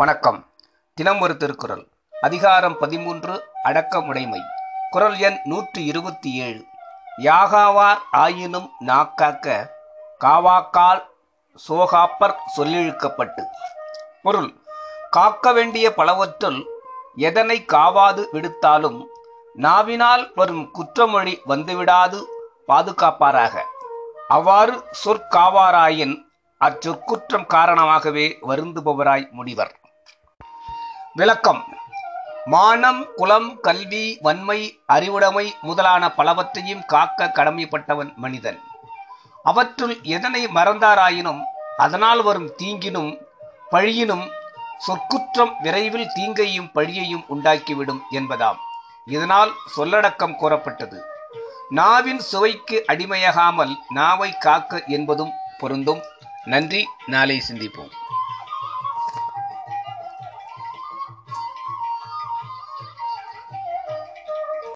வணக்கம். தினம் ஒரு திருக்குறள். அதிகாரம் பதிமூன்று அடக்கமுடைமை. குறள் எண் நூற்றி இருபத்தி ஏழு. யாகாவார் ஆயினும் நாக்காக்க காவாக்கால் சோகாப்பர் சொல்லிழுக்கப்பட்டு. பொருள் காக்க வேண்டிய பலவற்றுள் எதனை காவாது விடுத்தாலும் நாவினால் வரும் குற்றமொழி வந்துவிடாது பாதுகாப்பாராக. அவ்வாறு சொற்காவாராயின் அச்சொற்குற்றம் காரணமாகவே வருந்துபவராய் முடிவர் விளக்கம். மானம் குலம் கல்வி வன்மை அறிவுடைமை முதலான பலவற்றையும் காக்க கடமைப்பட்டவன் மனிதன். அவற்றுள் எதனை மறந்தாராயினும் அதனால் வரும் தீங்கினும் பழியினும் சொற்குற்றம் விரைவில் தீங்கையும் பழியையும் உண்டாக்கிவிடும் என்பதாம். இதனால் சொல்லடக்கம் கூறப்பட்டது. நாவின் சுவைக்கு அடிமையாகாமல் நாவை காக்க என்பதும் பொருந்தும். நன்றி. நாளை சிந்திப்போம்.